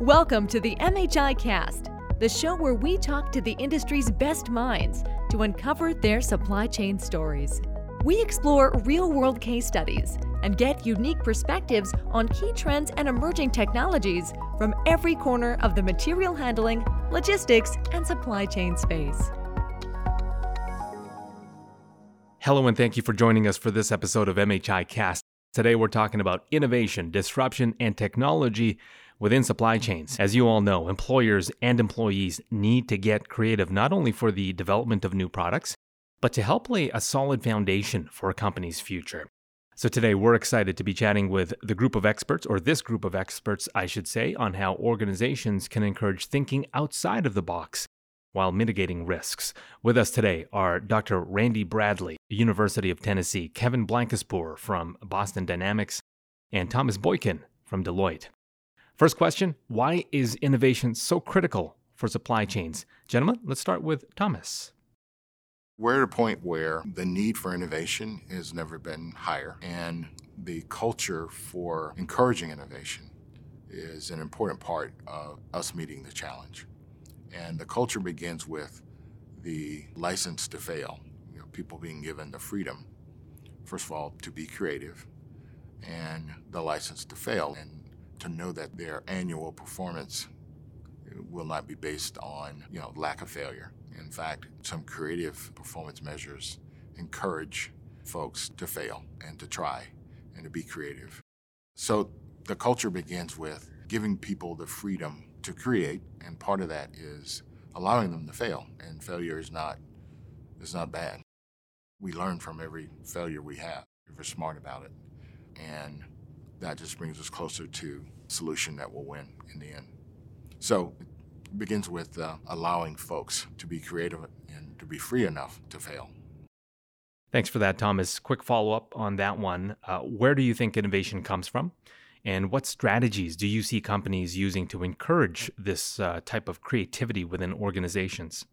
Welcome to the MHI Cast, the show where we talk to the industry's best minds to uncover their supply chain stories. We explore real world case studies and get unique perspectives on key trends and emerging technologies from every corner of the material handling, logistics, and supply chain space. Hello, and thank you for joining us for this episode of MHI Cast. Today, we're talking about innovation, disruption, and technology within supply chains. As you all know, employers and employees need to get creative not only for the development of new products, but to help lay a solid foundation for a company's future. So today we're excited to be chatting with the group of experts, or this group of experts, I should say, on how organizations can encourage thinking outside of the box while mitigating risks. With us today are Dr. Randy Bradley, University of Tennessee, Kevin Blankespoor from Boston Dynamics, and Thomas Boykin from Deloitte. First question Why is innovation so critical for supply chains? Gentlemen, let's start with Thomas. We're at a point where the need for innovation has never been higher, and the culture for encouraging innovation is an important part of us meeting the challenge. And the culture begins with the license to fail, you know, people being given the freedom, first of all, to be creative, and the license to fail, and to know that their annual performance uh, will not be based on you know lack of failure. In fact, some creative performance measures encourage folks to fail and to try and to be creative. So the culture begins with giving people the freedom to create, and part of that is allowing them to fail. And failure is not is not bad. We learn from every failure we have if we're smart about it. And that just brings us closer to solution that will win in the end. So it begins with uh, allowing folks to be creative and to be free enough to fail. Thanks for that, Thomas. Quick follow up on that one. Uh, where do you think innovation comes from? And what strategies do you see companies using to encourage this uh, type of creativity within organizations?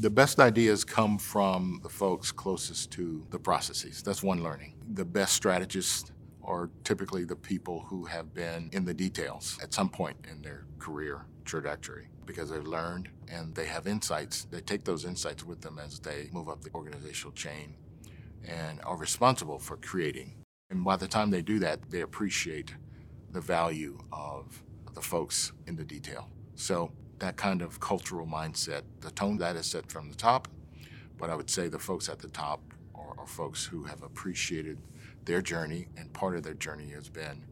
The best ideas come from the folks closest to the processes. That's one learning. The best strategists are typically the people who have been in the details at some point in their career trajectory because they've learned and they have insights. They take those insights with them as they move up the organizational chain and are responsible for creating. And by the time they do that, they appreciate the value of the folks in the detail. So that kind of cultural mindset, the tone that is set from the top, but I would say the folks at the top are, are folks who have appreciated their journey, and part of their journey has been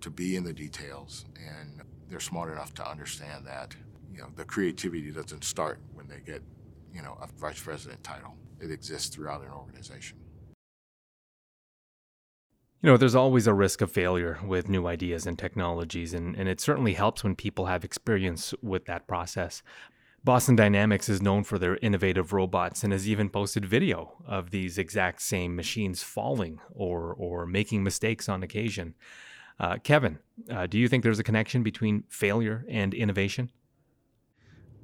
to be in the details, and they're smart enough to understand that you know the creativity doesn't start when they get you know a vice president title. It exists throughout an organization. You know, there's always a risk of failure with new ideas and technologies, and, and it certainly helps when people have experience with that process. Boston Dynamics is known for their innovative robots and has even posted video of these exact same machines falling or, or making mistakes on occasion. Uh, Kevin, uh, do you think there's a connection between failure and innovation?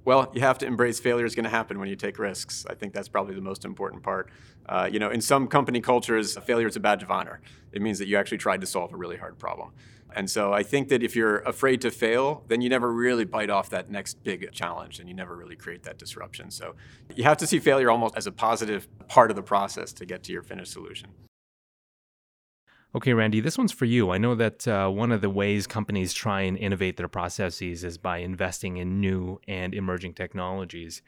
Well, you have to embrace failure is going to happen when you take risks. I think that's probably the most important part. Uh, you know, in some company cultures, failure is a badge of honor. It means that you actually tried to solve a really hard problem. And so I think that if you're afraid to fail, then you never really bite off that next big challenge and you never really create that disruption. So you have to see failure almost as a positive part of the process to get to your finished solution. Okay, Randy, this one's for you. I know that uh, one of the ways companies try and innovate their processes is by investing in new and emerging technologies.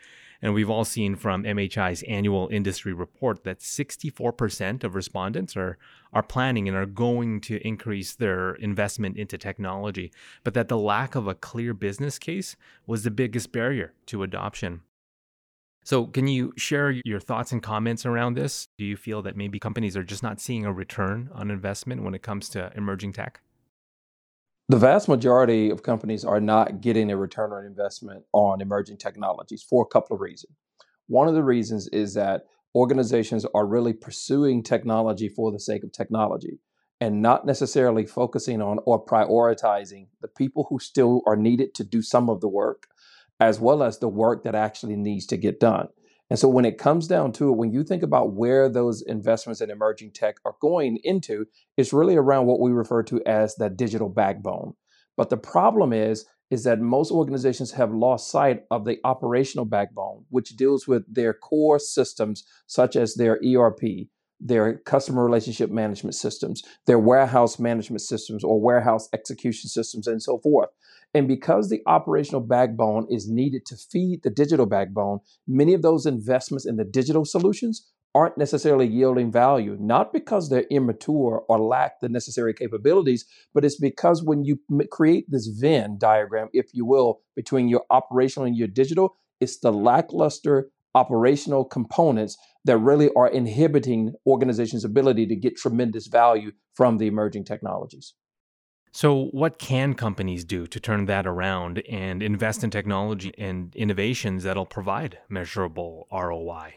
And we've all seen from MHI's annual industry report that 64% of respondents are, are planning and are going to increase their investment into technology, but that the lack of a clear business case was the biggest barrier to adoption. So, can you share your thoughts and comments around this? Do you feel that maybe companies are just not seeing a return on investment when it comes to emerging tech? The vast majority of companies are not getting a return on investment on emerging technologies for a couple of reasons. One of the reasons is that organizations are really pursuing technology for the sake of technology and not necessarily focusing on or prioritizing the people who still are needed to do some of the work as well as the work that actually needs to get done. And so when it comes down to it, when you think about where those investments in emerging tech are going into, it's really around what we refer to as that digital backbone. But the problem is, is that most organizations have lost sight of the operational backbone, which deals with their core systems, such as their ERP, their customer relationship management systems, their warehouse management systems, or warehouse execution systems, and so forth. And because the operational backbone is needed to feed the digital backbone, many of those investments in the digital solutions aren't necessarily yielding value, not because they're immature or lack the necessary capabilities, but it's because when you create this Venn diagram, if you will, between your operational and your digital, it's the lackluster operational components that really are inhibiting organizations' ability to get tremendous value from the emerging technologies. So, what can companies do to turn that around and invest in technology and innovations that'll provide measurable ROI?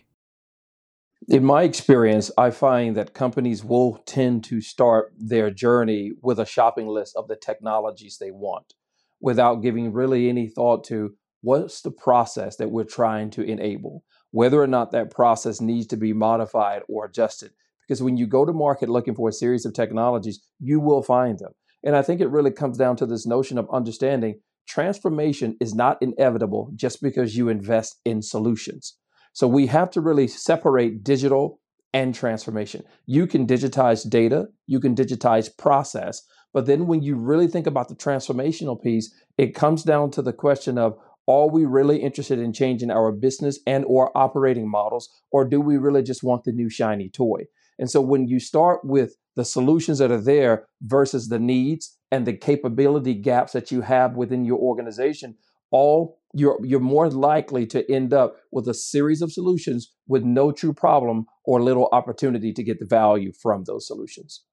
In my experience, I find that companies will tend to start their journey with a shopping list of the technologies they want without giving really any thought to what's the process that we're trying to enable, whether or not that process needs to be modified or adjusted. Because when you go to market looking for a series of technologies, you will find them. And I think it really comes down to this notion of understanding transformation is not inevitable just because you invest in solutions. So we have to really separate digital and transformation. You can digitize data, you can digitize process, but then when you really think about the transformational piece, it comes down to the question of are we really interested in changing our business and or operating models or do we really just want the new shiny toy? And so when you start with the solutions that are there versus the needs and the capability gaps that you have within your organization, all you're you're more likely to end up with a series of solutions with no true problem or little opportunity to get the value from those solutions.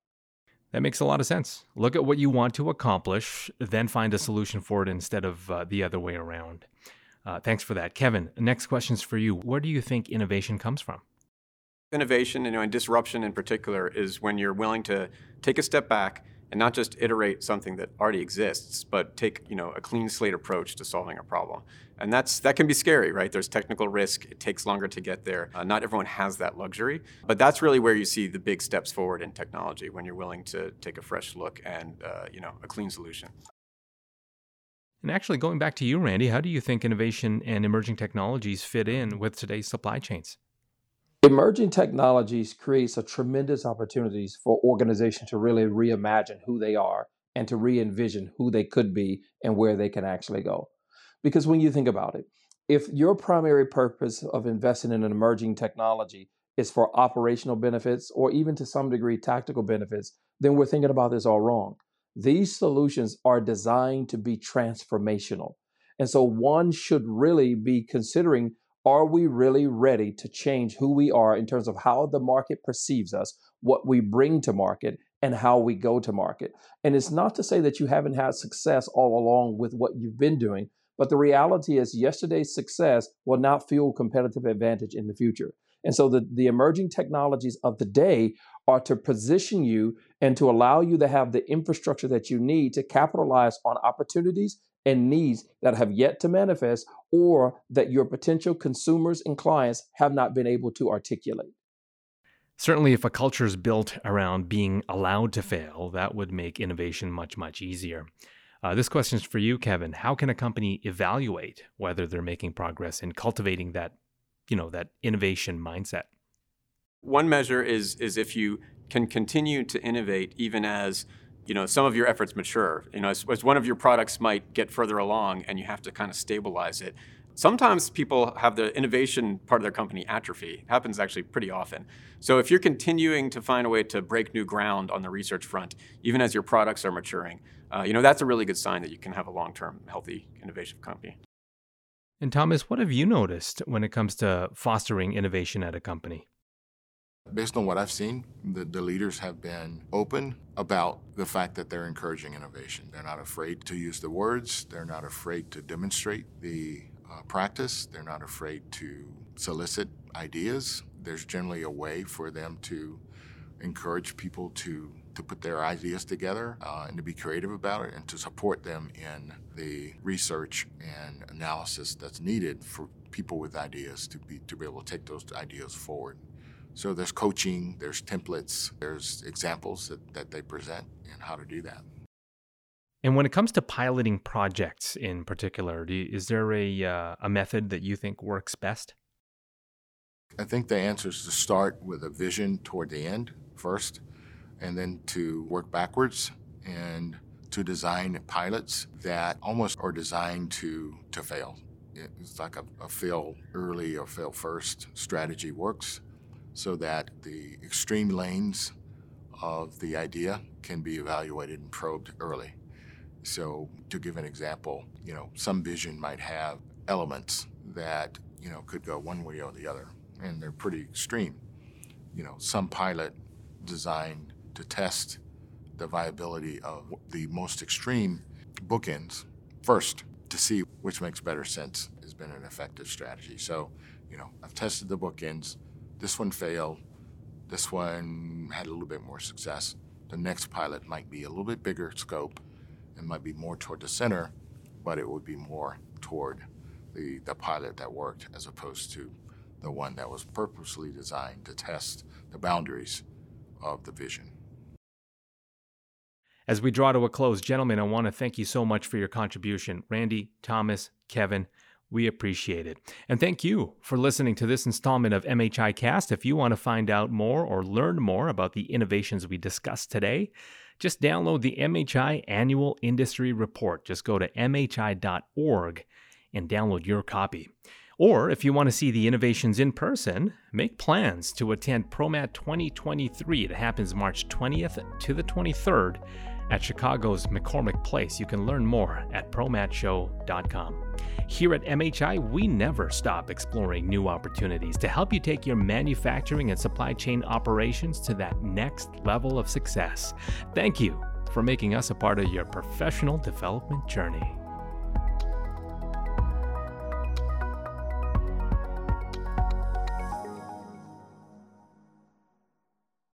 That makes a lot of sense. Look at what you want to accomplish, then find a solution for it instead of uh, the other way around. Uh, thanks for that, Kevin. Next question's for you. Where do you think innovation comes from? Innovation, you know, and disruption in particular, is when you're willing to take a step back and not just iterate something that already exists, but take you know a clean slate approach to solving a problem. And that's that can be scary, right? There's technical risk. It takes longer to get there. Uh, not everyone has that luxury, but that's really where you see the big steps forward in technology when you're willing to take a fresh look and uh, you know a clean solution. And actually, going back to you, Randy, how do you think innovation and emerging technologies fit in with today's supply chains? Emerging technologies creates a tremendous opportunities for organizations to really reimagine who they are and to re-envision who they could be and where they can actually go. Because when you think about it, if your primary purpose of investing in an emerging technology is for operational benefits or even to some degree tactical benefits, then we're thinking about this all wrong. These solutions are designed to be transformational. And so one should really be considering are we really ready to change who we are in terms of how the market perceives us, what we bring to market, and how we go to market? And it's not to say that you haven't had success all along with what you've been doing, but the reality is yesterday's success will not fuel competitive advantage in the future. And so the, the emerging technologies of the day are to position you and to allow you to have the infrastructure that you need to capitalize on opportunities and needs that have yet to manifest or that your potential consumers and clients have not been able to articulate. Certainly, if a culture is built around being allowed to fail, that would make innovation much, much easier. Uh, this question is for you, Kevin. How can a company evaluate whether they're making progress in cultivating that, you know, that innovation mindset? One measure is is if you can continue to innovate even as you know some of your efforts mature. You know as, as, one of your products might get further along and you have to kind of stabilize it sometimes people have the innovation part of their company atrophy. It happens actually pretty often. So if you're continuing to find a way to break new ground on the research front even as your products are maturing uh, you know that's a really good sign that you can have a long-term healthy innovation company. And thomas what have you noticed when it comes to fostering innovation at a company Based on what I've seen, the, the leaders have been open about the fact that they're encouraging innovation. They're not afraid to use the words, they're not afraid to demonstrate the uh, practice, they're not afraid to solicit ideas. There's generally a way for them to encourage people to to put their ideas together uh, and to be creative about it and to support them in the research and analysis that's needed for people with ideas to be to be able to take those ideas forward. So there's coaching, there's templates, there's examples that, that they present and how to do that. And when it comes to piloting projects in particular, you, is there a, uh, a method that you think works best? I think the answer is to start with a vision toward the end first, and then to work backwards and to design pilots that almost are designed to, to fail. It's like a, a fail early or fail first strategy works so that the extreme lanes of the idea can be evaluated and probed early. So, to give an example, you know, some vision might have elements that, you know, could go one way or the other, and they're pretty extreme. You know, some pilot designed to test the viability of the most extreme bookends first to see which makes better sense has been an effective strategy. So, you know, I've tested the bookends. This one failed. This one had a little bit more success. The next pilot might be a little bit bigger scope and might be more toward the center, but it would be more toward the, the pilot that worked as opposed to the one that was purposely designed to test the boundaries of the vision. As we draw to a close, gentlemen, I want to thank you so much for your contribution. Randy, Thomas, Kevin, we appreciate it. And thank you for listening to this installment of MHI Cast. If you want to find out more or learn more about the innovations we discussed today, just download the MHI Annual Industry Report. Just go to mhi.org and download your copy. Or if you want to see the innovations in person, make plans to attend ProMat 2023. It happens March 20th to the 23rd at Chicago's McCormick Place. You can learn more at promatshow.com. Here at MHI, we never stop exploring new opportunities to help you take your manufacturing and supply chain operations to that next level of success. Thank you for making us a part of your professional development journey.